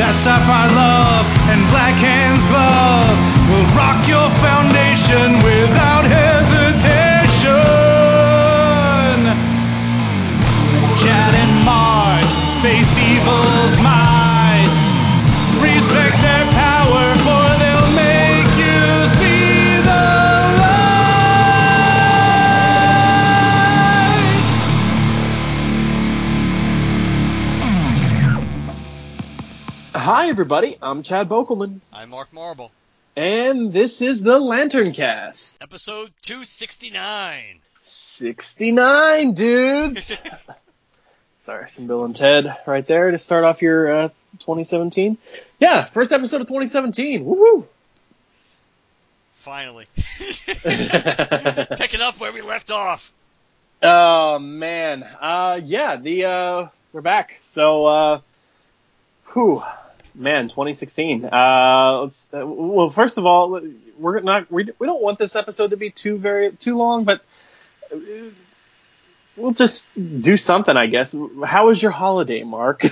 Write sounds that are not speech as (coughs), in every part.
That sapphire love and black hands glove will rock your foundation without hesitation. Chad and Mark face evil's might. Everybody. I'm Chad Bokelman, I'm Mark Marble. and this is the Lantern Cast. Episode 269. 69 dudes. (laughs) Sorry, some Bill and Ted right there to start off your uh, 2017. Yeah, first episode of 2017. Woo Finally. (laughs) (laughs) Picking up where we left off. Oh man, uh, yeah, the uh, we're back. So, uh, whew, man, 2016. Uh, let's. Uh, well, first of all, we're not. We, we don't want this episode to be too very too long, but uh, we'll just do something, I guess. How was your holiday, Mark? (laughs)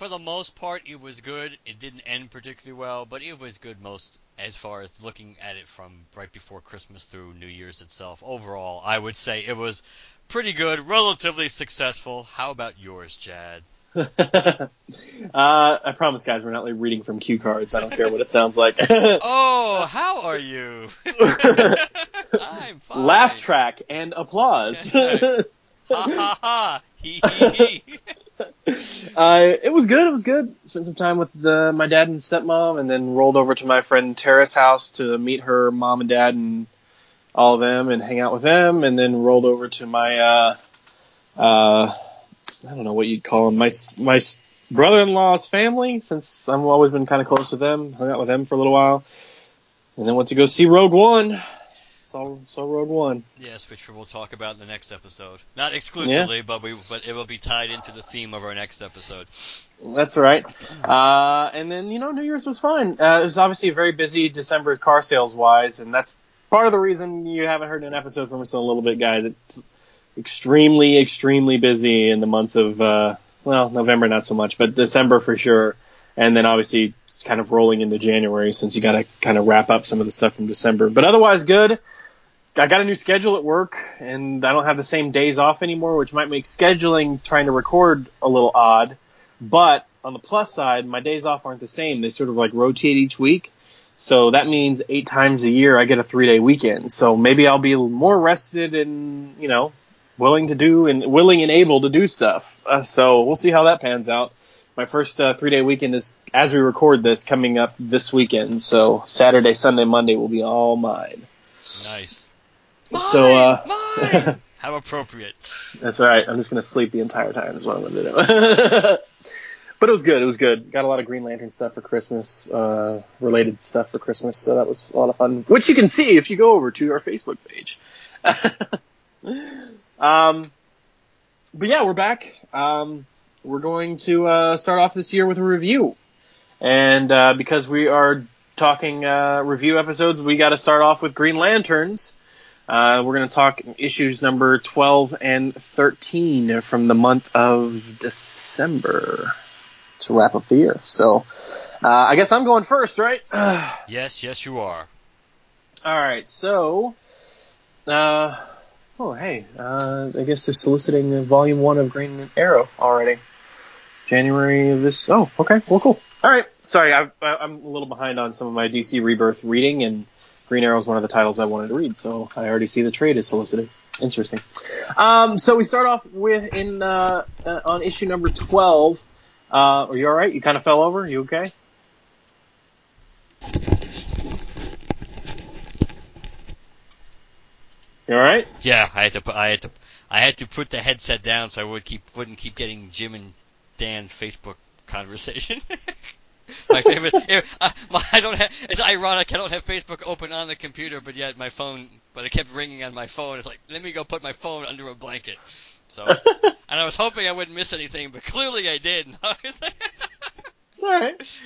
For the most part, it was good. It didn't end particularly well, but it was good most as far as looking at it from right before Christmas through New Year's itself. Overall, I would say it was pretty good, relatively successful. How about yours, Chad? (laughs) uh, I promise, guys, we're not like reading from cue cards. I don't care what it sounds like. (laughs) Oh, how are you? (laughs) I'm fine. Laugh track and applause. Ha ha ha. Hee hee. Uh, it was good. It was good. Spent some time with the, my dad and stepmom, and then rolled over to my friend Tara's house to meet her mom and dad and all of them, and hang out with them. And then rolled over to my, uh, uh, I don't know what you'd call them, my my brother-in-law's family, since I've always been kind of close with them. Hung out with them for a little while, and then went to go see Rogue One. Saw saw Rogue One. Yes, which we will talk about in the next episode. Not exclusively, but we but it will be tied into the theme of our next episode. That's right. Uh, and then, you know, New Year's was fine. Uh, it was obviously a very busy December car sales wise, and that's part of the reason you haven't heard an episode from us in a little bit, guys. It's extremely, extremely busy in the months of, uh, well, November not so much, but December for sure. And then obviously it's kind of rolling into January since you got to kind of wrap up some of the stuff from December. But otherwise, good. I got a new schedule at work, and I don't have the same days off anymore, which might make scheduling trying to record a little odd. But on the plus side, my days off aren't the same. They sort of like rotate each week. So that means eight times a year I get a three day weekend. So maybe I'll be more rested and, you know, willing to do and willing and able to do stuff. Uh, so we'll see how that pans out. My first uh, three day weekend is, as we record this, coming up this weekend. So Saturday, Sunday, Monday will be all mine. Nice. So, uh, Mine! (laughs) How appropriate. That's all right. I'm just gonna sleep the entire time. Is what I'm gonna do. (laughs) but it was good. It was good. Got a lot of Green Lantern stuff for Christmas, uh, related stuff for Christmas. So that was a lot of fun, which you can see if you go over to our Facebook page. (laughs) um, but yeah, we're back. Um, we're going to uh, start off this year with a review, and uh, because we are talking uh, review episodes, we got to start off with Green Lanterns. Uh, we're going to talk issues number 12 and 13 from the month of December to wrap up the year. So, uh, I guess I'm going first, right? (sighs) Yes, yes, you are. All right, So, uh, oh, hey, uh, I guess they're soliciting volume one of Green Arrow already. January of this. Oh, okay. Well, cool. All right. Sorry, I, I'm a little behind on some of my DC Rebirth reading, and Green Arrow is one of the titles I wanted to read, so I already see the trade is solicited. Interesting. Um, so we start off with in uh, uh, on issue number twelve. Uh, are you all right? You kind of fell over. You okay? You all right? Yeah, I had to put I had to I had to put the headset down so I would keep wouldn't keep getting Jim and Dan's Facebook conversation. (laughs) my favorite. (laughs) Uh, my, I don't have. It's ironic. I don't have Facebook open on the computer, but yet my phone. But it kept ringing on my phone. It's like, let me go put my phone under a blanket. So, (laughs) and I was hoping I wouldn't miss anything, but clearly I did. it's all right.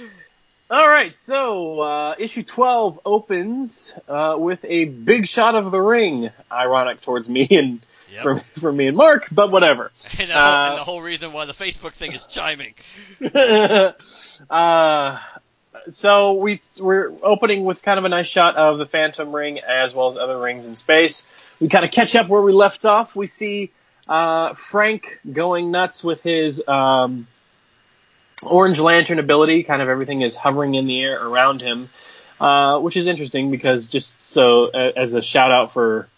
All right, so uh, issue 12 opens uh, with a big shot of the ring. Ironic towards me and yep. from, from me and Mark, but whatever. (laughs) And the, whole, uh, and the whole reason why the Facebook thing is chiming. (laughs) uh, so we we're opening with kind of a nice shot of the Phantom Ring as well as other rings in space. We kind of catch up where we left off. We see uh, Frank going nuts with his um, Orange Lantern ability. Kind of everything is hovering in the air around him, uh, which is interesting because just so uh, as a shout out for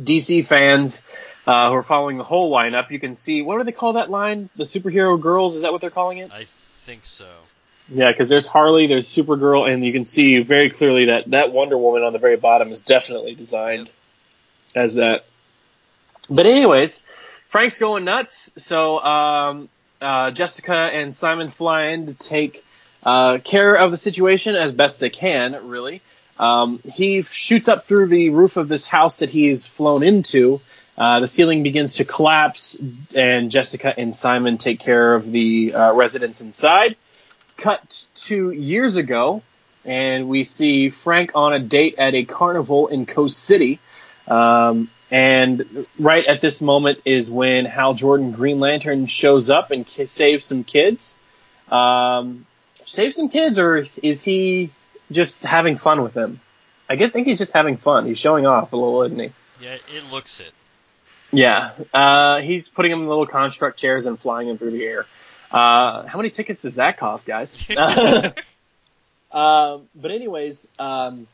DC fans uh, who are following the whole lineup, you can see what do they call that line? The superhero girls? Is that what they're calling it? I think so. Yeah, because there's Harley, there's Supergirl, and you can see very clearly that that Wonder Woman on the very bottom is definitely designed yep. as that. But anyways, Frank's going nuts. So um, uh, Jessica and Simon fly in to take uh, care of the situation as best they can. Really, um, he shoots up through the roof of this house that he's flown into. Uh, the ceiling begins to collapse, and Jessica and Simon take care of the uh, residents inside. Cut to years ago, and we see Frank on a date at a carnival in Coast City. Um, and right at this moment is when Hal Jordan Green Lantern shows up and ki- saves some kids. Um, saves some kids, or is he just having fun with them? I get think he's just having fun. He's showing off a little, isn't he? Yeah, it looks it. Yeah, uh, he's putting them in little construct chairs and flying them through the air. Uh, how many tickets does that cost, guys? uh, (laughs) (laughs) but anyways, um,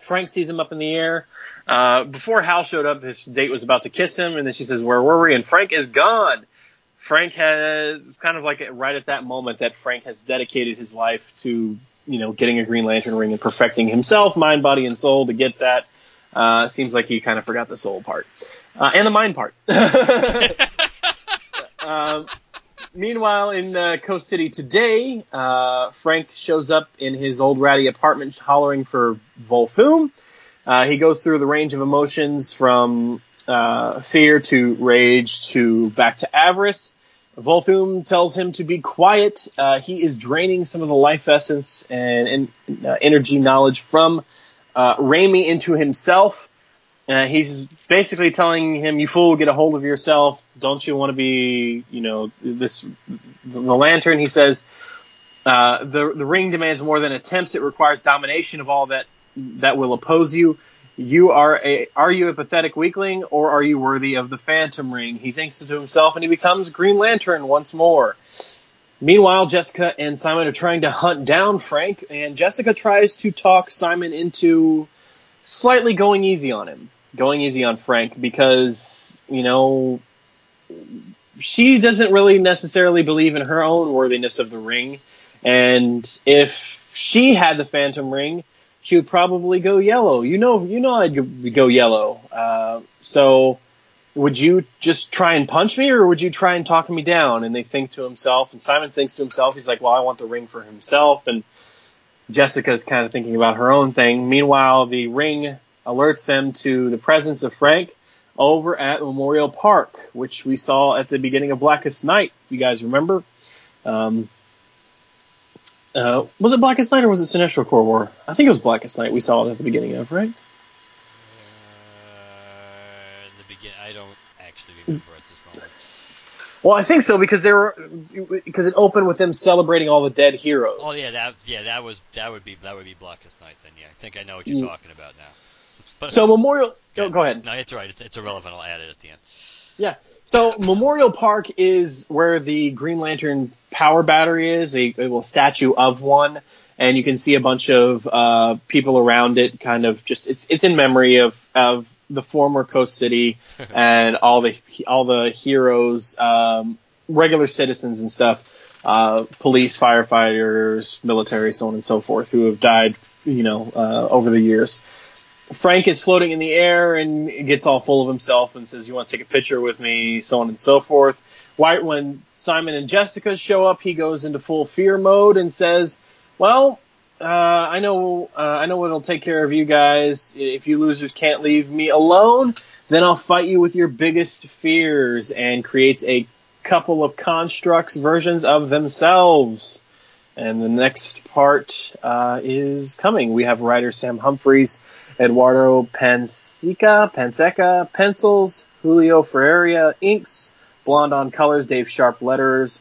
Frank sees him up in the air. Uh, before Hal showed up, his date was about to kiss him, and then she says, "Where were we?" And Frank is gone. Frank has it's kind of like right at that moment that Frank has dedicated his life to you know getting a Green Lantern ring and perfecting himself, mind, body, and soul to get that. Uh, seems like he kind of forgot the soul part uh, and the mind part. (laughs) (laughs) um, meanwhile, in uh, Coast City today, uh, Frank shows up in his old ratty apartment, hollering for Volthoom. Uh, he goes through the range of emotions from uh, fear to rage to back to avarice. Volthoom tells him to be quiet. Uh, he is draining some of the life essence and, and uh, energy knowledge from uh, Rami into himself. Uh, he's basically telling him, "You fool, get a hold of yourself. Don't you want to be, you know, this the lantern?" He says, uh, "the the ring demands more than attempts. It requires domination of all that that will oppose you. You are a, are you a pathetic weakling or are you worthy of the Phantom Ring? He thinks to himself and he becomes Green Lantern once more. Meanwhile, Jessica and Simon are trying to hunt down Frank and Jessica tries to talk Simon into slightly going easy on him, going easy on Frank because, you know, she doesn't really necessarily believe in her own worthiness of the ring. And if she had the Phantom Ring, she would probably go yellow. You know, you know I'd go yellow. Uh, so would you just try and punch me or would you try and talk me down? And they think to himself and Simon thinks to himself, he's like, well, I want the ring for himself. And Jessica's kind of thinking about her own thing. Meanwhile, the ring alerts them to the presence of Frank over at Memorial Park, which we saw at the beginning of Blackest Night. You guys remember? Um, uh, was it Blackest Night or was it Sinestro Corps War? I think it was Blackest Night we saw it at the beginning of, right? Uh, the begin. I don't actually remember at this moment. Well, I think so because they were because it opened with them celebrating all the dead heroes. Oh yeah, that yeah that was that would be that would be Blackest Night then. Yeah, I think I know what you're mm. talking about now. But, so Memorial. Go, go ahead. No, it's right. It's, it's irrelevant. I'll add it at the end. Yeah. So Memorial Park is where the Green Lantern power battery is, a, a little statue of one, and you can see a bunch of uh, people around it. Kind of just it's it's in memory of of the former Coast City (laughs) and all the all the heroes, um, regular citizens and stuff, uh, police, firefighters, military, so on and so forth, who have died, you know, uh, over the years. Frank is floating in the air and gets all full of himself and says, "You want to take a picture with me?" So on and so forth. When Simon and Jessica show up, he goes into full fear mode and says, "Well, uh, I know, uh, I know what'll take care of you guys. If you losers can't leave me alone, then I'll fight you with your biggest fears." And creates a couple of constructs versions of themselves. And the next part uh, is coming. We have writer Sam Humphries, Eduardo Pansica, Pansica pencils, Julio Ferreira inks, Blonde on colors, Dave Sharp letters,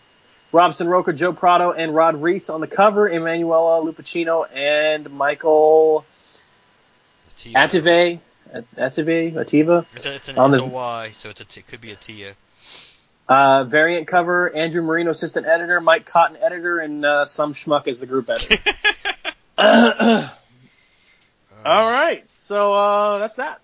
Robson Rocha, Joe Prado, and Rod Reis on the cover, Emanuela Lupacchino and Michael Ative, Ative, Ativa. It's, a, it's an On it's the- a Y, so it's a it could be a Tia. Uh, variant cover, Andrew Marino, assistant editor, Mike Cotton, editor, and uh, some schmuck is the group editor. (laughs) (clears throat) All right, so uh, that's that.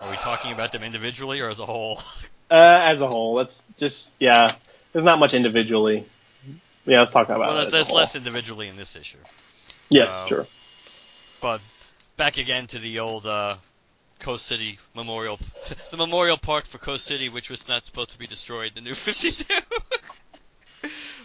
Are we talking about them individually or as a whole? (laughs) Uh, as a whole, let's just yeah. There's not much individually. Yeah, let's talk about well, there's, as there's less individually in this issue. Yes, um, sure. But back again to the old uh, Coast City Memorial, (laughs) the Memorial Park for Coast City, which was not supposed to be destroyed. The New (laughs) Fifty Two.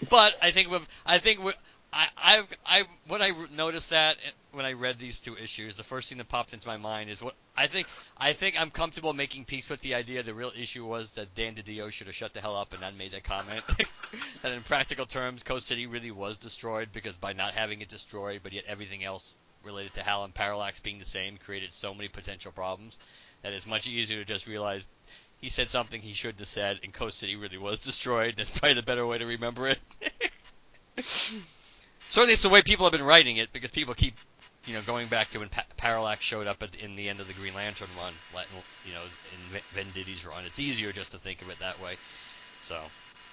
but I think with, I think with, I I've I when I noticed that eh, when I read these two issues, the first thing that popped into my mind is what I think I think I'm comfortable making peace with the idea. The real issue was that Dan DiDio should have shut the hell up and not made that comment. (laughs) that in practical terms, Coast City really was destroyed because by not having it destroyed, but yet everything else related to Hal and Parallax being the same created so many potential problems that it's much easier to just realize he said something he shouldn't have said, and Coast City really was (laughs) destroyed. That's probably the better way to remember it. (laughs) Certainly, it's the way people have been writing it because people keep, you know, going back to when pa- Parallax showed up at, in the end of the Green Lantern run, you know, in Venditti's run. It's easier just to think of it that way. So,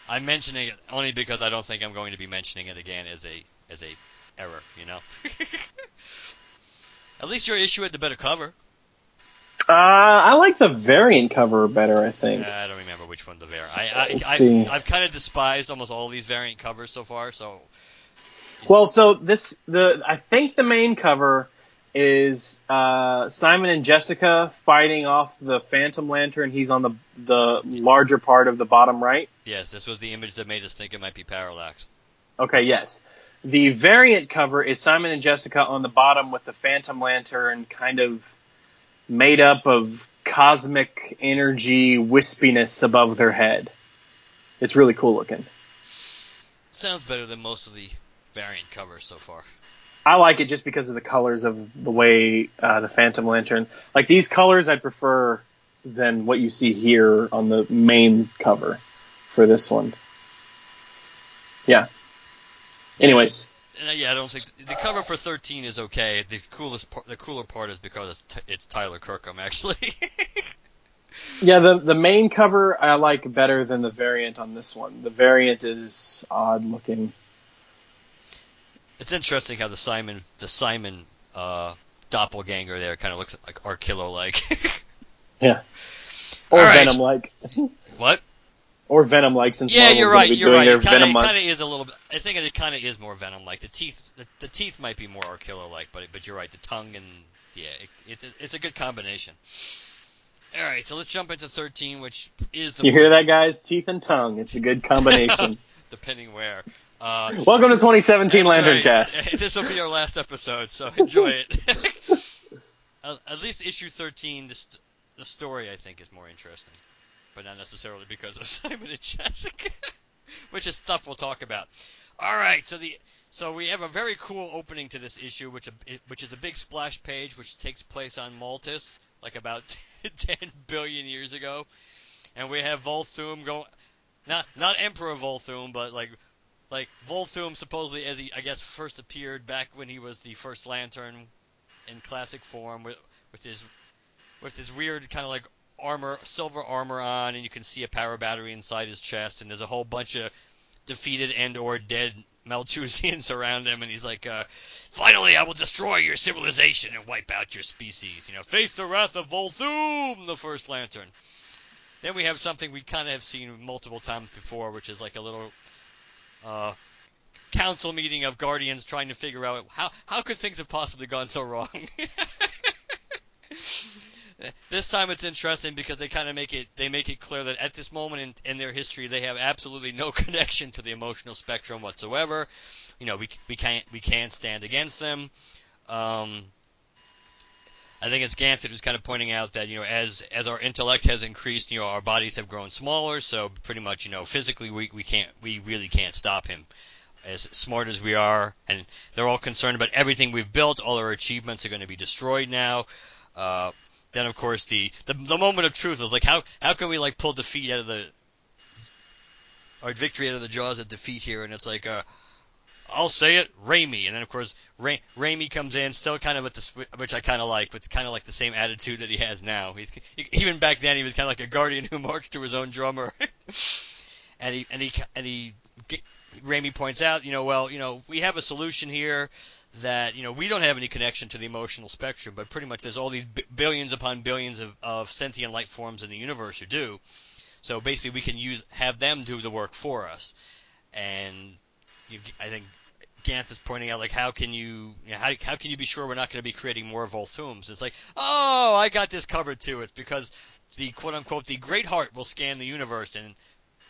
I'm mentioning it only because I don't think I'm going to be mentioning it again as a as a error. You know. (laughs) At least your issue had the better cover. Uh, I like the variant cover better. I think. I don't remember which one the variant. I, I, I, see. I've kind of despised almost all these variant covers so far. So Well, so this the I think the main cover is uh, Simon and Jessica fighting off the Phantom Lantern. He's on the the larger part of the bottom right. yes, this was the image that made us think it might be Parallax. Okay, yes. The variant cover is Simon and Jessica on the bottom with the Phantom Lantern kind of made up of cosmic energy wispiness above their head. It's really cool looking. Sounds better than most of the variant cover so far. I like it just because of the colors of the way uh, the Phantom Lantern. Like these colors, I prefer than what you see here on the main cover for this one. Yeah. Anyways, Uh, yeah, I don't think the cover for 13 is okay. The coolest, part, the cooler part is because it's, it's Tyler Kirkham actually. (laughs) yeah, the the main cover I like better than the variant on this one. The variant is odd looking. It's interesting how the Simon, the Simon uh, doppelganger there kind of looks like Arkillo like. (laughs) Yeah. Or right. Venom like. (laughs) what? Or Venom like since Yeah, Marvel's you're right. You're right. It kind of kind of is a little bit. I think it kind of is more venom like. The teeth, the, the teeth might be more Arkillo like, but but you're right. The tongue and yeah, it, it's a, it's a good combination. All right, so let's jump into 13, which is the You hear that, guys? Teeth and tongue. It's a good (laughs) combination. depending where. Uh, Welcome to (laughs) 2017 Lantern right. Cast. (laughs) this will be our last episode, so enjoy it. (laughs) at, least issue 13, the, st- the story I think is more interesting, but not necessarily because of Simon and Jessica, which is stuff we'll talk about. All right, so the so we have a very cool opening to this issue, which a, which is a big splash page, which takes place on Maltus, like about 10 billion years ago, and we have Volthoom going. Not not Emperor Volthoom, but like like Volthoom supposedly as he I guess first appeared back when he was the first Lantern in classic form with with his with his weird kind of like armor silver armor on and you can see a power battery inside his chest and there's a whole bunch of defeated and or dead Malthusians (laughs) around him and he's like uh, finally I will destroy your civilization and wipe out your species you know face the wrath of Volthoom the first Lantern. Then we have something we kind of have seen multiple times before which is like a little uh, council meeting of guardians trying to figure out how how could things have possibly gone so wrong. (laughs) this time it's interesting because they kind of make it they make it clear that at this moment in, in their history they have absolutely no (laughs) connection to the emotional spectrum whatsoever. You know, we we can't we can't stand against them. Um, I think it's Ganthet who's kind of pointing out that you know as as our intellect has increased, you know our bodies have grown smaller, so pretty much you know physically we we can't we really can't stop him. As smart as we are, and they're all concerned about everything we've built. All our achievements are going to be destroyed now. Uh, then of course the, the the moment of truth is like how how can we like pull defeat out of the or victory out of the jaws of defeat here? And it's like uh, I'll say it, Rami. And then of course Ra- Rami comes in, still kind of with this, which I kind of like, it's kind of like the same attitude that he has now. He's even back then he was kind of like a guardian who (laughs) marched to his own drummer. (laughs) and he and he and he Rami points out, you know, well, you know, we have a solution here that you know we don't have any connection to the emotional spectrum, but pretty much there's all these b- billions upon billions of, of sentient life forms in the universe who do. So basically, we can use have them do the work for us, and you, I think Gantz is pointing out like how can you, you know, how, how can you be sure we're not going to be creating more Volthoom's? It's like oh I got this covered too. It's because the quote unquote the Great Heart will scan the universe and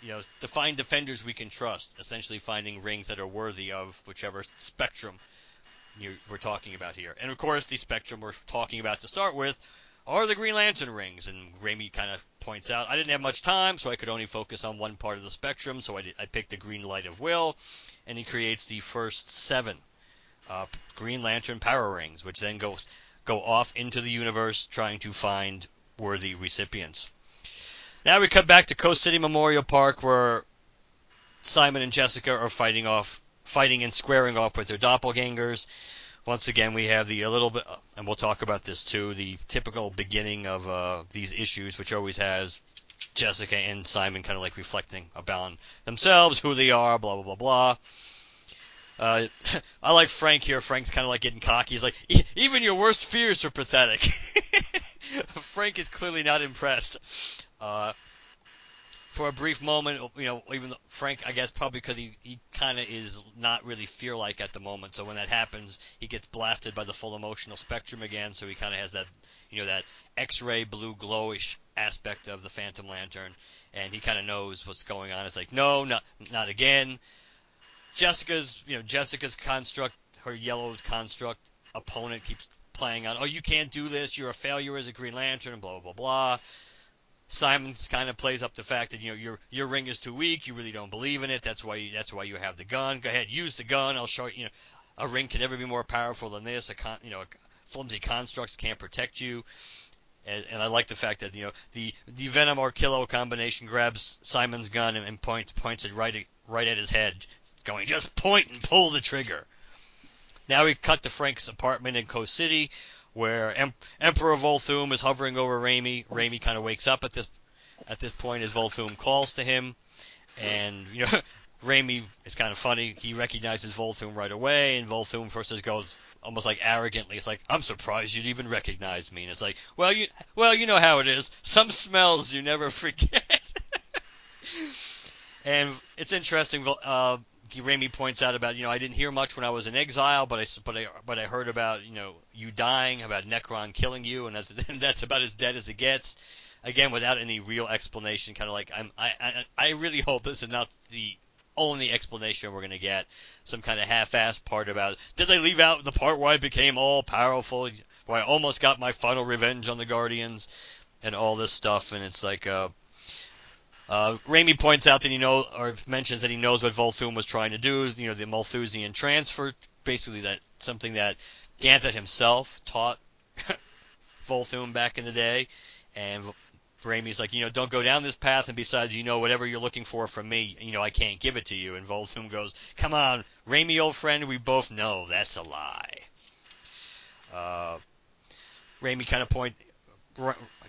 you know to find defenders we can trust. Essentially finding rings that are worthy of whichever spectrum you, we're talking about here. And of course the spectrum we're talking about to start with are the Green Lantern rings. And Rami kind of points out I didn't have much time, so I could only focus on one part of the spectrum. So I, did, I picked the Green Light of Will, and he creates the first seven uh, Green Lantern power rings, which then go go off into the universe trying to find worthy recipients. Now we cut back to Coast City Memorial Park, where Simon and Jessica are fighting off, fighting and squaring off with their doppelgangers once again, we have the a little bit, and we'll talk about this too, the typical beginning of uh, these issues, which always has Jessica and Simon kind of like reflecting about themselves, who they are, blah blah blah blah. Uh, (laughs) I like Frank here. Frank's kind of like getting cocky. He's like, even your worst fears are pathetic. (laughs) Frank is clearly not impressed. Uh, for a brief moment, you know, even Frank, I guess probably because he, he kind of is not really fear like at the moment. So when that happens, he gets blasted by the full emotional spectrum again. So he kind of has that, you know, that X-ray blue glowish aspect of the Phantom Lantern, and he kind of knows what's going on. It's like, no, not not again. Jessica's, you know, Jessica's construct, her yellow construct opponent keeps playing on. Oh, you can't do this. You're a failure as a Green Lantern. Blah blah blah. Simons kind of plays up the fact that you know your your ring is too weak. You really don't believe in it. That's why you, that's why you have the gun. Go ahead, use the gun. I'll show you. You know, a ring can never be more powerful than this. A con, you know, flimsy constructs can't protect you. And, and, I like the fact that you know the the Venom Arkillo combination grabs Simon's gun and, and points points it right at, right at his head, going just point and pull the trigger. Now we cut to Frank's apartment in Coast City, where em- Emperor Volthoom is hovering over Rami. Rami kind of wakes up at this at this point as Volthoom calls to him, and you know (laughs) Rami is kind of funny. He recognizes Volthoom right away, and Volthoom first just goes almost like arrogantly. It's like I'm surprised you'd even recognize me. And it's like, well, you well you know how it is. Some smells you never (laughs) forget. (laughs) and it's interesting. Uh, Rami points out about you know I didn't hear much when I was in exile, but I but I but I heard about you know you dying, about Nekron killing you, and that's (laughs) that's about as dead as it gets. Again, without any real explanation, kind of like I'm I, I I really hope this is not the only explanation we're gonna get. Some kind of half-assed part about did they leave out the part where I became all powerful, where I almost got my final revenge on the Guardians, and all this stuff, and it's like uh uh, points out that he knows, or mentions that he knows what Volthoom was trying to do. You know, the Malthusian transfer, basically that something that Ganthet himself taught (laughs) Volthoom back in the day, and Rami's like, you know, don't go down this path, and besides, you know, whatever you're looking for from me, you know, I can't give it to you. And Volthoom goes, come on, Rami, old friend, we both know that's a lie. Uh, kind of point,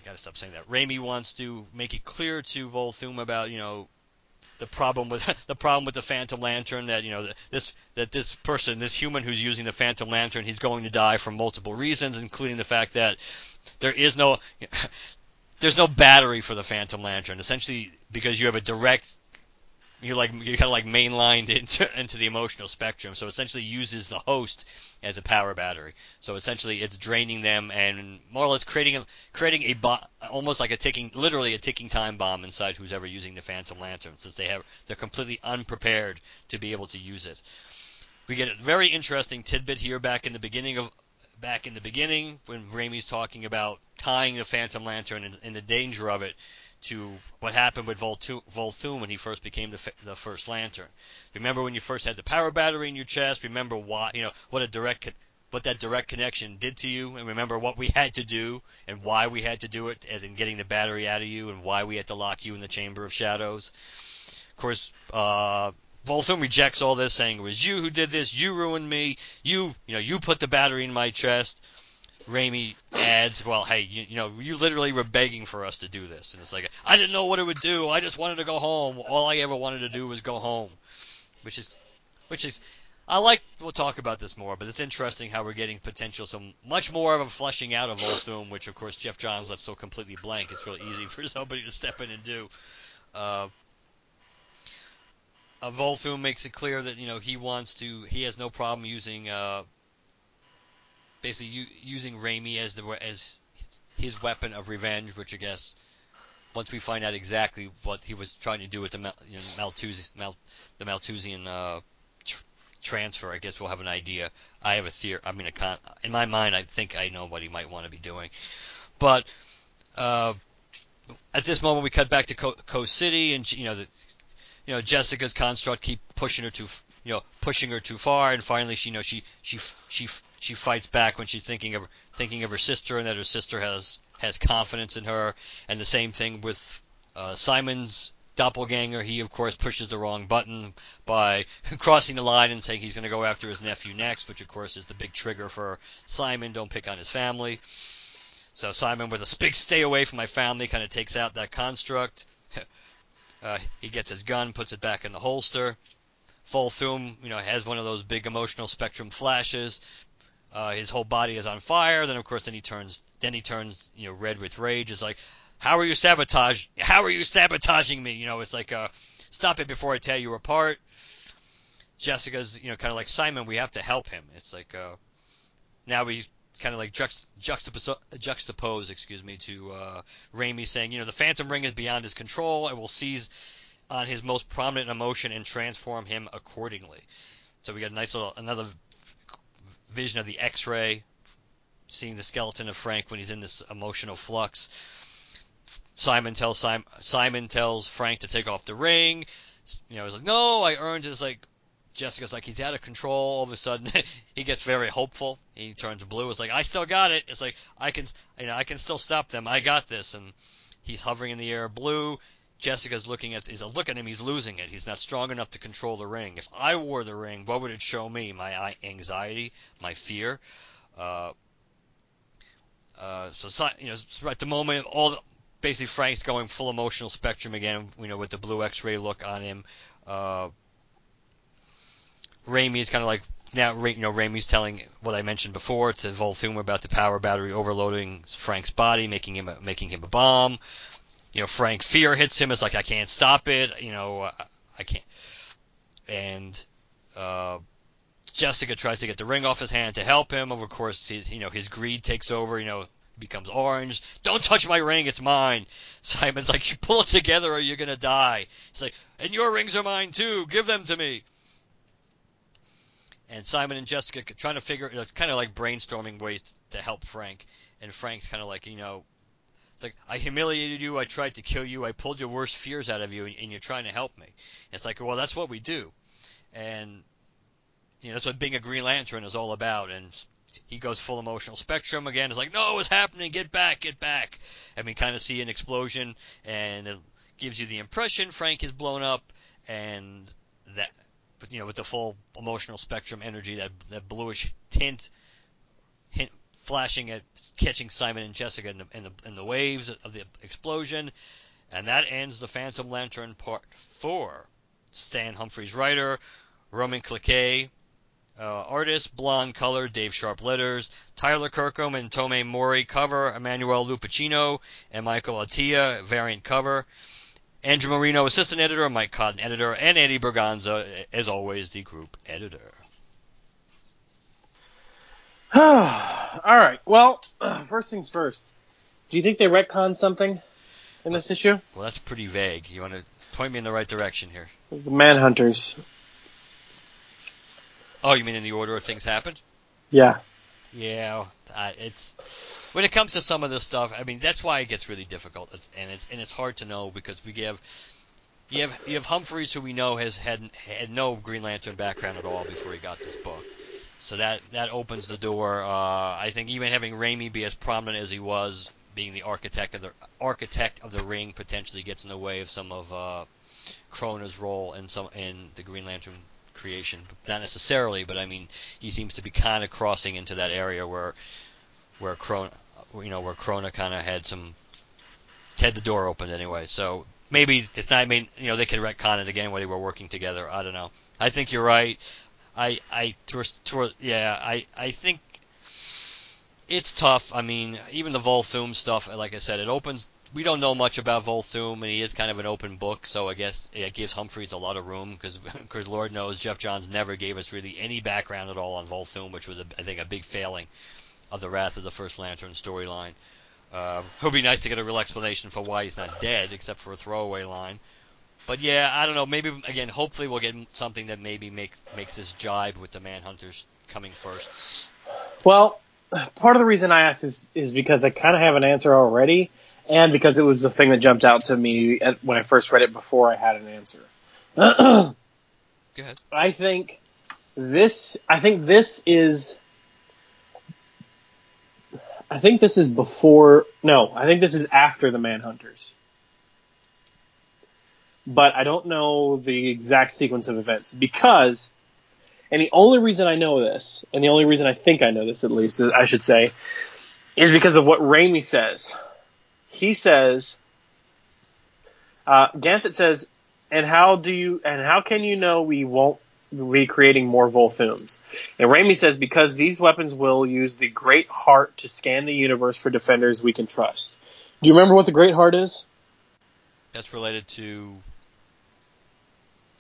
I gotta stop saying that. Rami wants to make it clear to Volthoom about you know the problem with (laughs) the problem with the Phantom Lantern that you know this that this person this human who's using the Phantom Lantern he's going to die for multiple reasons, including the fact that there is no (laughs) there's no battery for the Phantom Lantern. Essentially, because you have a direct you like you kind of like mainlined into (laughs) into the emotional spectrum. So essentially uses the host as a power battery. So essentially it's draining them and more or less creating a, creating a bo- almost like a ticking literally a ticking time bomb inside who's ever using the Phantom Lantern since they have they're completely unprepared to be able to use it. We get a very interesting tidbit here back in the beginning of back in the beginning when Rami's talking about tying the Phantom Lantern and, and the danger of it to what happened with Volthoom when he first became the, the first Lantern. Remember when you first had the power battery in your chest? Remember why you know what a direct what that direct connection did to you, and remember what we had to do and why we had to do it, as in getting the battery out of you, and why we had to lock you in the Chamber of Shadows. Of course, uh, Volthoom rejects all this, saying it was you who did this, you ruined me, you you know you put the battery in my chest. Rami adds, well, hey, you, you, know, you literally were begging for us to do this, and it's like, I didn't know what it would do. I just wanted to go home. All I ever wanted to do was go home, which is, which is, I like. We'll talk about this more, but it's interesting how we're getting potential, some much more of a fleshing out of Volthoom, which of course Geoff Johns left so completely blank. It's really easy for (laughs) somebody to step in and do. Uh, uh, Volthoom makes it clear that you know he wants to. He has no problem using uh, basically u- using Rami as the as his weapon of revenge, which I guess once we find out exactly what he was trying to do with the Mal, you know, Malthusian, Mal, the Malthusian uh, tr- transfer, I guess we'll have an idea. I have a theory. I mean, a con- in my mind, I think I know what he might want to be doing. But uh, at this moment, we cut back to Co- Coast City, and you know, the, you know, Jessica's construct keep pushing her too, you know, pushing her too far, and finally, she, you know, she she she she fights back when she's thinking of thinking of her sister and that her sister has has confidence in her. And the same thing with uh, Simon's doppelganger. He of course pushes the wrong button by (laughs) crossing the line and saying he's going to go after his nephew next, which of course is the big trigger for Simon. Don't pick on his family. So Simon, with a (laughs) big "stay away from my family," kind of takes out that construct. (laughs) Uh, he gets his gun, puts it back in the holster. Volthoom, you know, has one of those big emotional spectrum flashes, uh, his whole body is on fire. Then of course, then he turns, then he turns, you know, red with rage. It's like, how are you sabotage? How are you sabotaging me? You know, it's like, uh, stop it before I tear you apart. Jessica's, you know, kind of like Simon. We have to help him. It's like, uh, now we kind of like juxt- juxtapose, juxtapose, excuse me, to uh, Rami saying, you know, the Phantom Ring is beyond his control. It will seize on his most prominent emotion and transform him accordingly. So we got a nice little another vision of the X-ray, seeing the skeleton of Frank when he's in this emotional flux. Simon tells Simon, Simon tells Frank to take off the ring. You know, he's like, "No, I earned it." It's like Jessica's like, "He's out of control." All of a sudden, (laughs) he gets very hopeful. He turns blue. It's like, "I still got it." It's like, "I can, you know, I can still stop them. I got this." And he's hovering in the air, blue. Jessica's looking at he's look at him, he's losing it. He's not strong enough to control the ring. If I wore the ring, what would it show me? My anxiety, my fear. Uh, uh, so you know, at the moment, all basically Frank's going full emotional spectrum again. You know, with the blue X-ray look on him. Uh, is kind of like now. You know, Rami's telling what I mentioned before to Volthoom about the power battery overloading Frank's body, making him a, making him a bomb you know, Frank fear hits him. It's like I can't stop it. You know, I, I can't. And uh, Jessica tries to get the ring off his hand to help him. Of course, his you know his greed takes over. You know, becomes orange. Don't touch my ring, it's mine. (laughs) Simon's like, you pull it together or you're gonna die. He's like, and your rings are mine too. Give them to me. And Simon and Jessica trying to figure, kind of like brainstorming ways to help Frank. And Frank's kind of like, you know, it's like I humiliated you, I tried to kill you, I pulled your worst fears out of you, and, and you're trying to help me. It's like, well, that's what we do, and you know that's what being a Green Lantern is all about. And he goes full emotional spectrum again. It's like, no, it's happening, get back, get back. And we kind of see an explosion, and it gives you the impression Frank is blown up, and that, you know, with the full emotional spectrum energy, that that bluish tint, flashing at catching Simon and Jessica in the, in the, in the waves of the explosion. And that ends the Phantom Lantern Part 4. Stan Humphries writer, Ronan Cliquet uh, artist, blonde color, Dave Sharp letters, Tyler Kirkham and Tomeu Morey cover, Emmanuel Lupacchino and Michael Atiyeh variant cover. Andrew Marino, assistant editor, Mike Cotton, editor, and Eddie Berganza, as always, the group editor. (sighs) All right. Well, (clears throat) first things first. Do you think they retcon something in this issue? Well, that's pretty vague. You want to point me in the right direction here? The Manhunters. Oh, you mean in the order of things happened? Yeah. Yeah, uh, it's when it comes to some of this stuff. I mean, that's why it gets really difficult, it's, and it's and it's hard to know because we have you have you have Humphries who we know has had had no Green Lantern background at all before he got this book. So that that opens the door. Uh, I think even having Rami be as prominent as he was, being the architect of the architect of the ring, potentially gets in the way of some of uh, Krona's role in some in the Green Lantern creation. Not necessarily, but I mean, he seems to be kind of crossing into that area where where Krona, you know, where Krona kind of had some had the door opened anyway. So maybe it's not. I mean, you know, they could retcon it again where they were working together. I don't know. I think you're right. I I yeah. I I think it's tough. I mean, even the Volthoom stuff. Like I said, it opens we don't know much about Volthoom, and he is kind of an open book, so I guess it gives Humphries a lot of room because (laughs) Lord knows Geoff Johns never gave us really any background at all on Volthoom, which was a, I think a big failing of the Wrath of the First Lantern storyline. Uh, it would be nice to get a real explanation for why he's not dead, except for a throwaway line. But yeah, I don't know. Maybe again, hopefully we'll get something that maybe makes makes this jibe with the Manhunters coming first. Well, part of the reason I asked is is because I kind of have an answer already, and because it was the thing that jumped out to me at, when I first read it before I had an answer. (clears throat) Go ahead. I think this. I think this is. I think this is before. No, I think this is after the Manhunters. But I don't know the exact sequence of events because, and the only reason I know this, and the only reason I think I know this at least, I should say, is because of what Rami says he says, uh, Ganthet says, and how do you, and how can you know we won't be creating more Volthooms? And Rami says, because these weapons will use the Great Heart to scan the universe for defenders we can trust. Do you remember what the Great Heart is? That's related to.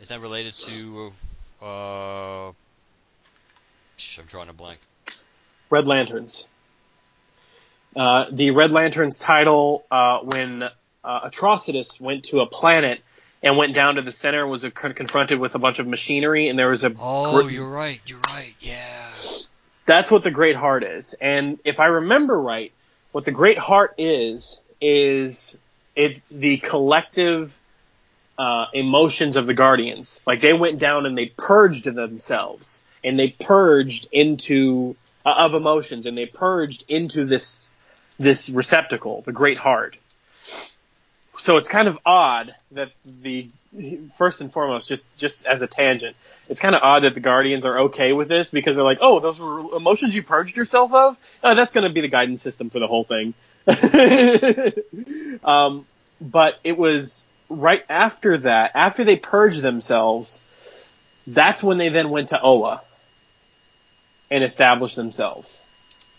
Is that related to? Uh, I'm drawing a blank. Red Lanterns. Uh, the Red Lantern's title uh, when uh, Atrocitus went to a planet and went down to the center was a, confronted with a bunch of machinery and there was a oh gr- you're right you're right yeah that's what the Great Heart is and if I remember right what the Great Heart is is it the collective uh, emotions of the Guardians like they went down and they purged themselves and they purged into uh, of emotions and they purged into this this receptacle, the Great Heart. So it's kind of odd that the first and foremost, just just as a tangent, it's kind of odd that the Guardians are okay with this because they're like, oh, those were emotions you purged yourself of. Oh, that's going to be the guidance system for the whole thing. (laughs) um, but it was right after that, after they purged themselves, that's when they then went to Oa and established themselves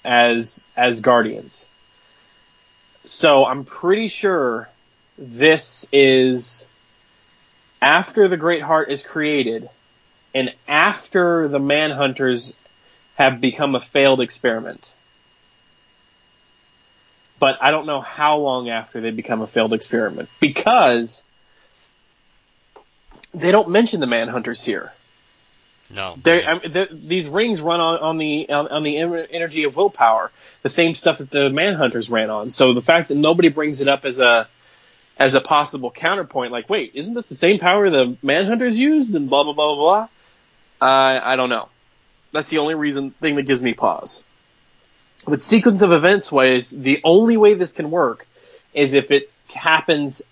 as as guardians. So I'm pretty sure this is after the Great Heart is created and after the Manhunters have become a failed experiment. But I don't know how long after they become a failed experiment because they don't mention the Manhunters here. No. they, I mean, these rings run on, on the on, on, the energy of willpower, the same stuff that the Manhunters ran on. So the fact that nobody brings it up as a as a possible counterpoint, like, wait, isn't this the same power the Manhunters used? And blah blah blah blah blah. Uh, I don't know. That's the only reason thing that gives me pause. But sequence of events wise, the only way this can work is if it happens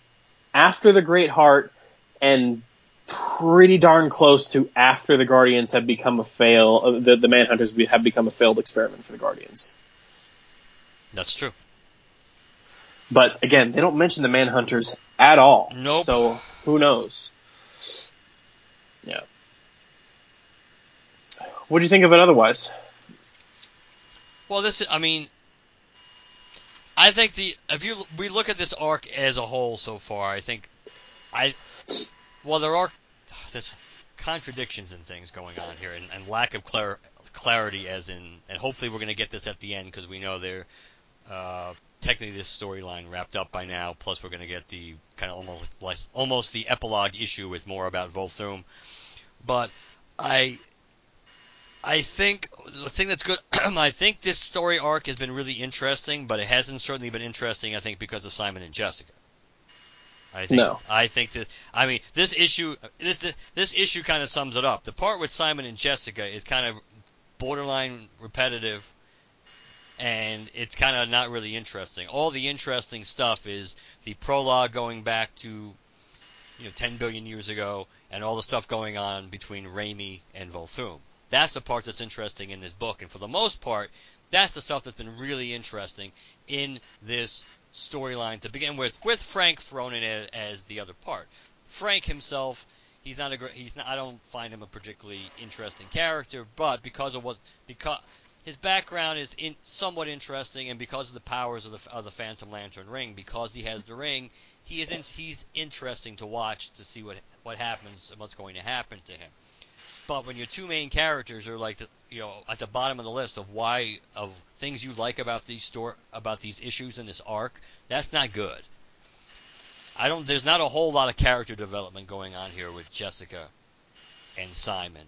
after the Great Heart and pretty darn close to after the Guardians have become a fail. Uh, the the Manhunters have become a failed experiment for the Guardians. That's true. But again, they don't mention the Manhunters at all. Nope. So who knows? Yeah. What do you think of it otherwise? Well, this I mean, I think the if you we look at this arc as a whole so far, I think I well, there are (sighs) there's contradictions and things going on here, and, and lack of clar- clarity, as in, and hopefully we're going to get this at the end because we know they're uh, technically this storyline wrapped up by now. Plus, we're going to get the kind of almost almost the epilogue issue with more about Volthoom. But I I think the thing that's good. (clears throat) I think this story arc has been really interesting, but it hasn't certainly been interesting. I think because of Simon and Jessica. I think, No. I think that I mean this issue this this issue kind of sums it up. The part with Simon and Jessica is kind of borderline repetitive and it's kind of not really interesting. All the interesting stuff is the prologue going back to you know 10 billion years ago and all the stuff going on between Rami and Volthoom. That's the part that's interesting in this book and for the most part that's the stuff that's been really interesting in this storyline to begin with, with Frank thrown in as, as the other part. Frank himself, he's not a great. He's not. I don't find him a particularly interesting character, but because of what because his background is in, somewhat interesting, and because of the powers of the of the Phantom Lantern ring, because he has the ring, he is in, he's interesting to watch to see what what happens and what's going to happen to him. But when your two main characters are like the, you know at the bottom of the list of why of things you like about these store about these issues in this arc, that's not good. I don't. There's not a whole lot of character development going on here with Jessica and Simon,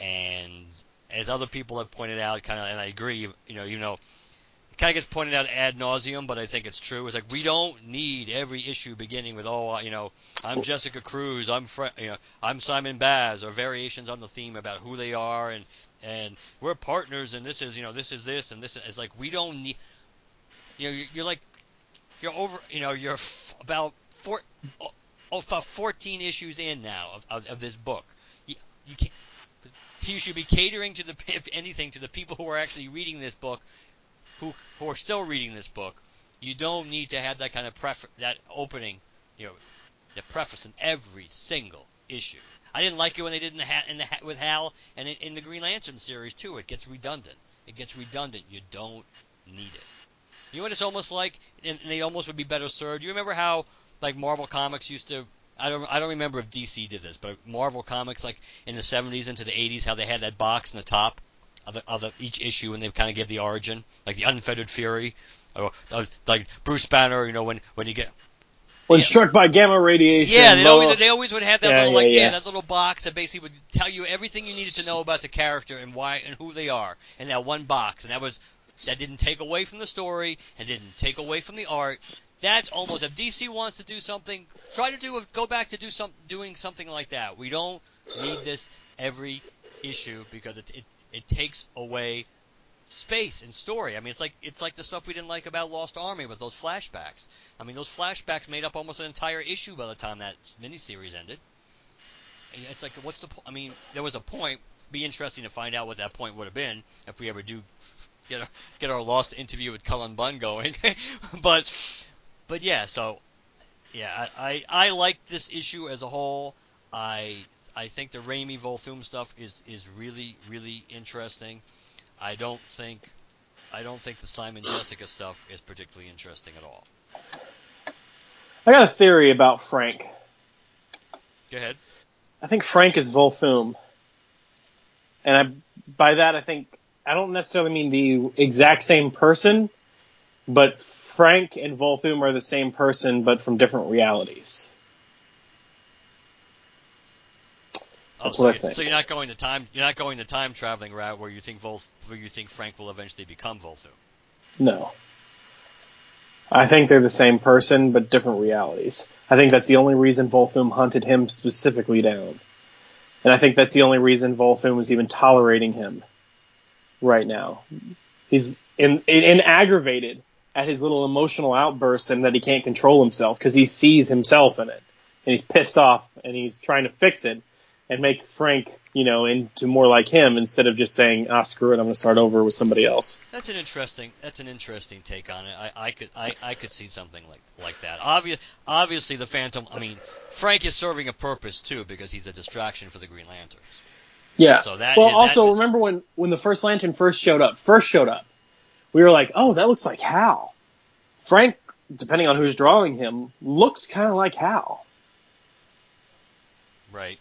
and as other people have pointed out, kind of, and I agree. You know, you know, it kind of gets pointed out ad nauseum, but I think it's true. It's like we don't need every issue beginning with, oh, you know, I'm Jessica Cruz, I'm Fre- you know, I'm Simon Baz, or variations on the theme about who they are, and and we're partners, and this is, you know, this is this, and this is it's like we don't need. You know, you're, you're like, you're over, you know, you're f- about four, oh, about 14 issues in now of, of, of this book. You, you can't. You should be catering to the, (laughs) if anything, to the people who are actually reading this book, who who are still reading this book. You don't need to have that kind of pref that opening, you know, the preface in every single issue. I didn't like it when they did in the hat in the hat with Hal and in, in the Green Lantern series too. It gets redundant. It gets redundant. You don't need it. You know what it's almost like, and they almost would be better served. Do you remember how like Marvel Comics used to. I don't. I don't remember if DC did this, but Marvel Comics, like in the '70s into the '80s, how they had that box in the top of, the, of the, each issue, and they kind of give the origin, like the Unfettered Fury, or, or like Bruce Banner. You know, when when you get When Yeah. struck by gamma radiation, yeah, they lower- always they always would have that Yeah, little yeah, like yeah. that little box that basically would tell you everything you needed to know about the character and why and who they are in that one box, and that was that didn't take away from the story and didn't take away from the art. That's almost if DC wants to do something, try to do go back to do some doing something like that. We don't need this every issue because it it, it takes away space and story. I mean, it's like it's like the stuff we didn't like about Lost Army with those flashbacks. I mean, those flashbacks made up almost an entire issue by the time that miniseries ended. And it's like, what's the? Po- I mean, there was a point. Be interesting to find out what that point would have been if we ever do get our, get our Lost interview with Cullen Bunn going. (laughs) but but yeah, so yeah, I, I I like this issue as a whole. I I think the Rami Volthoom stuff is is really really interesting. I don't think I don't think the Simon Jessica stuff is particularly interesting at all. I got a theory about Frank. Go ahead. I think Frank is Volthoom, and I by that I think I don't necessarily mean the exact same person, but Frank and Volthoom are the same person, but from different realities. That's oh, what so I think. So you're not going the time you're not going the time traveling route where you think Vol where you think Frank will eventually become Volthoom. No. I think they're the same person, but different realities. I think that's the only reason Volthoom hunted him specifically down. And I think that's the only reason Volthoom is even tolerating him right now. He's in, in, in aggravated at his little emotional outbursts and that he can't control himself because he sees himself in it. And he's pissed off and he's trying to fix it and make Frank, you know, into more like him instead of just saying, ah, screw it, I'm going to start over with somebody else. That's an interesting. That's an interesting take on it. I, I could I, I could see something like like that. Obvious, obviously, the Phantom. I mean, Frank is serving a purpose too because he's a distraction for the Green Lanterns. Yeah. So that well, is- also that- remember when when the first lantern first showed up, first showed up, we were like, oh, that looks like Hal. Frank, depending on who's drawing him, looks kind of like Hal. Right.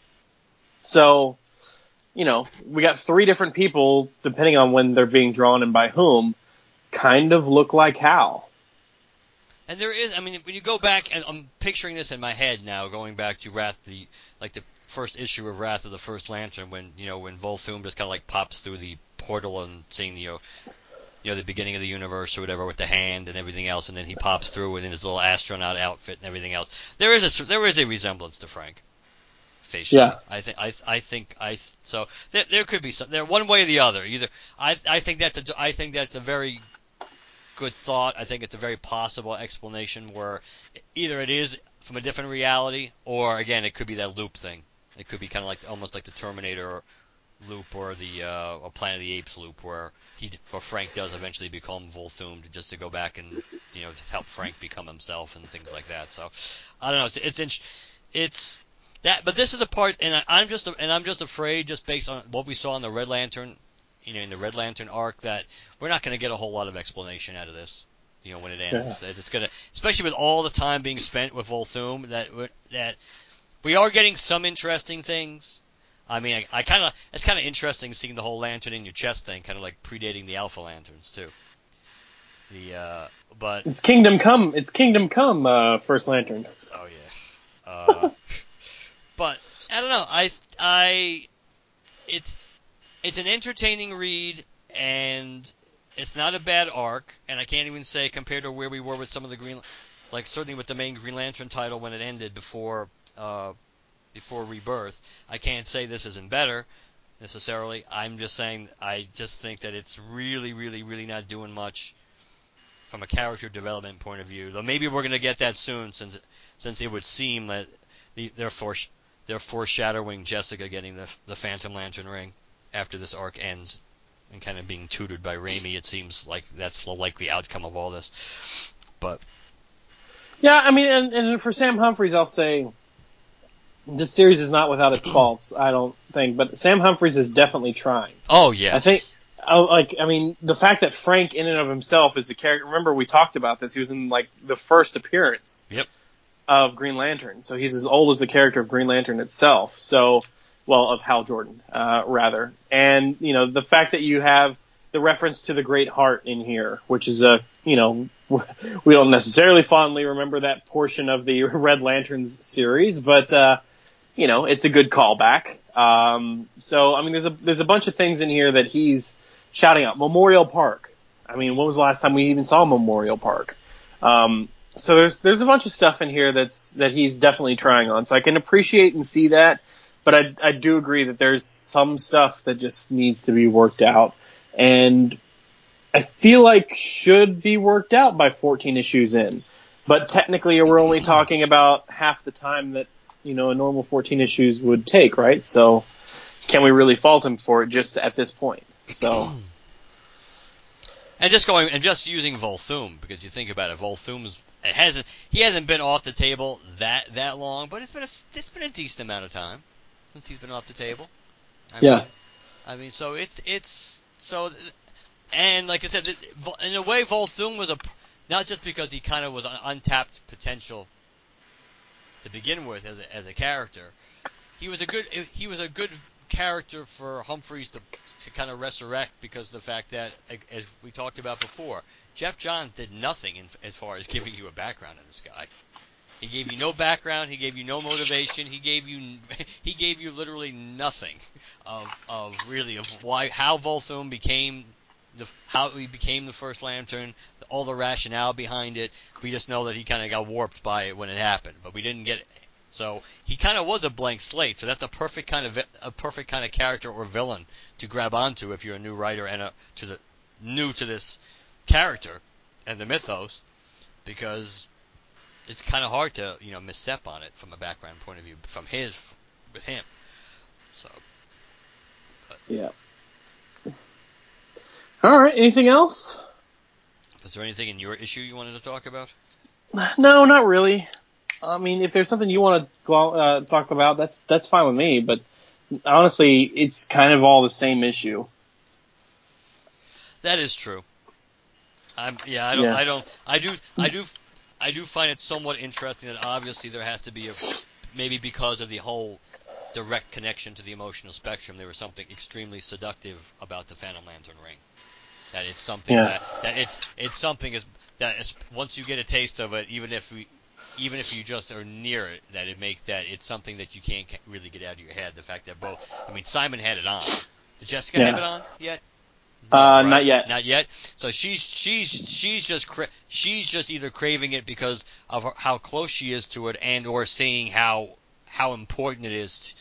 So, you know, we got three different people, depending on when they're being drawn and by whom, kind of look like Hal. And there is, I mean, when you go back, and I'm picturing this in my head now, going back to Wrath, the like the first issue of Wrath of the First Lantern, when you know when Volthoom just kind of like pops through the portal and seeing you know, you know the beginning of the universe or whatever with the hand and everything else, and then he pops through in his little astronaut outfit and everything else. There is a there is a resemblance to Frank. Yeah. I think I I think I so there, there could be some there one way or the other. Either I I think that's a I think that's a very good thought. I think it's a very possible explanation where either it is from a different reality, or again, it could be that loop thing. It could be kind of like almost like the Terminator loop or the uh, or Planet of the Apes loop, where he or Frank does eventually become Volthoom just to go back and you know to help Frank become himself and things like that. So I don't know. It's it's it's, it's that, but this is the part, and I, I'm just and I'm just afraid, just based on what we saw in the Red Lantern you know, in the Red Lantern arc that we're not going to get a whole lot of explanation out of this. You know, when it ends, yeah. it's going to, especially with all the time being spent with Volthoom, that that we are getting some interesting things. I mean, I, I kind of it's kind of interesting seeing the whole lantern in your chest thing, kind of like predating the Alpha Lanterns too. The uh, but it's Kingdom Come. It's Kingdom Come. Uh, First Lantern. Oh yeah. Uh, (laughs) but I don't know. I I it's it's an entertaining read, and it's not a bad arc. And I can't even say compared to where we were with some of the Green, like certainly with the main Green Lantern title when it ended before uh, before Rebirth. I can't say this isn't better necessarily. I'm just saying I just think that it's really, really, really not doing much from a character development point of view. Though maybe we're going to get that soon, since since it would seem that the, they're, foresh- they're foreshadowing Jessica getting the the Phantom Lantern ring after this arc ends and kind of being tutored by Rami, it seems like that's the likely outcome of all this. But yeah, I mean, and, and for Sam Humphries, I'll say this series is not without its faults. I don't think, but Sam Humphries is definitely trying. Oh yes, I think. Like I mean, the fact that Frank, in and of himself, is a character. Remember, we talked about this. He was in like the first appearance. Yep. Of Green Lantern, so he's as old as the character of Green Lantern itself. So well, of Hal Jordan, uh, rather. And, you know, the fact that you have the reference to the Great Heart in here, which is a, you know, (laughs) we don't necessarily fondly remember that portion of the (laughs) Red Lanterns series, but, uh, you know, it's a good callback. Um, so, I mean, there's a, there's a bunch of things in here that he's shouting out. Memorial Park. I mean, when was the last time we even saw Memorial Park? Um, so there's, there's a bunch of stuff in here that's, that he's definitely trying on. So I can appreciate and see that but I, I do agree that there's some stuff that just needs to be worked out. And I feel like should be worked out by 14 issues in. But technically, we're only talking about half the time that, you know, a normal 14 issues would take, right? So can we really fault him for it just at this point? So. And just going and just using Volthoom because you think about it, Volthoom's it hasn't he hasn't been off the table that that long, but it's been a it's been a decent amount of time since he's been off the table. I yeah. Mean, I mean, so it's it's so, and like I said, in a way, Volthoom was a not just because he kind of was an untapped potential to begin with as a, as a character. He was a good he was a good character for Humphries to to kind of resurrect because the fact that as we talked about before, Geoff Johns did nothing in, as far as giving you a background in this guy. He gave you no background. He gave you no motivation. He gave you (laughs) he gave you literally nothing of of really of why how Volthoom became the how he became the first Lantern, all the rationale behind it. We just know that he kind of got warped by it when it happened, but we didn't get. So he kind of was a blank slate. So that's a perfect kind of a perfect kind of character or villain to grab onto if you're a new writer and a, to the new to this character and the mythos, because it's kind of hard to you know misstep on it from a background point of view from his with him. So. But. Yeah. All right. Anything else? Was there anything in your issue you wanted to talk about? No, not really. I mean, if there's something you want to uh, talk about, that's that's fine with me. But honestly, it's kind of all the same issue. That is true. I'm yeah. I don't. Yeah. I don't. I do. I do. I do find it somewhat interesting that obviously there has to be a maybe because of the whole direct connection to the emotional spectrum. There was something extremely seductive about the Phantom Lantern ring. That it's something Yeah. that, that it's it's something is that is, once you get a taste of it, even if we even if you just are near it, that it makes that it's something that you can't really get out of your head. The fact that both, I mean, Simon had it on. Did Jessica Yeah. have it on yet? Uh, right? not yet. Not yet. So she's she's she's just cra- she's just either craving it because of her, how close she is to it, and or seeing how how important it is t-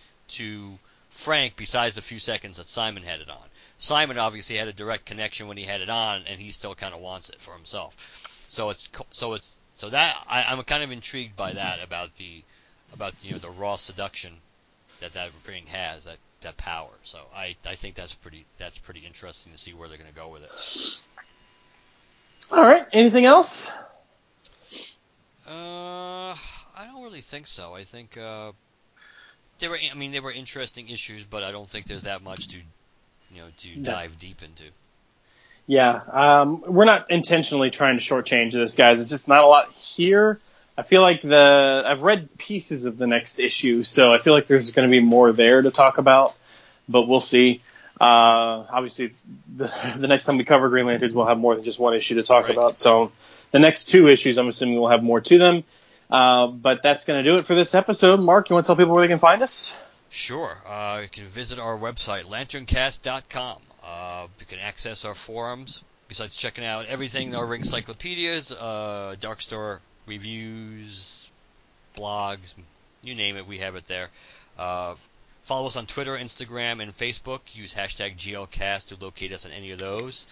to Frank. Besides the few seconds that Simon had it on, Simon obviously had a direct connection when he had it on, and he still kind of wants it for himself. So it's so it's so that I, I'm kind of intrigued by that about the about you know the raw seduction that that ring has that that power. So I I think that's pretty that's pretty interesting to see where they're going to go with it. All right. Anything else? Uh, I don't really think so. I think uh, they were I mean they were interesting issues, but I don't think there's that much to you know to No. dive deep into. Yeah. Um, we're not intentionally trying to shortchange this, guys. It's just not a lot here. I feel like the I've read pieces of the next issue, so I feel like there's going to be more there to talk about, but we'll see. Uh, obviously, the, (laughs) the next time we cover Green Lanterns, we'll have more than just one issue to talk Right. about. So the next two issues, I'm assuming we'll have more to them. Uh, but that's going to do it for this episode. Mark, you want to tell people where they can find us? Sure. Uh, you can visit our website, lanterncast.com. Uh, you can access our forums, besides checking out everything, our encyclopedias, uh, Dark Store reviews, blogs, you name it, we have it there. Uh, follow us on Twitter, Instagram, and Facebook. Use hashtag GLCast to locate us on any of those.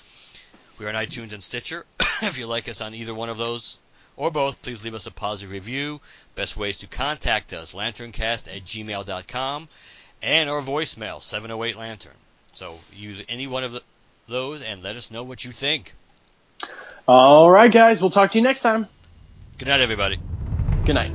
We are on iTunes and Stitcher. (coughs) if you like us on either one of those, or both, please leave us a positive review. Best ways to contact us, lanterncast at gmail.com, and our voicemail, 708 Lantern. So use any one of the, those and let us know what you think. All right, guys. We'll talk to you next time. Good night, everybody. Good night.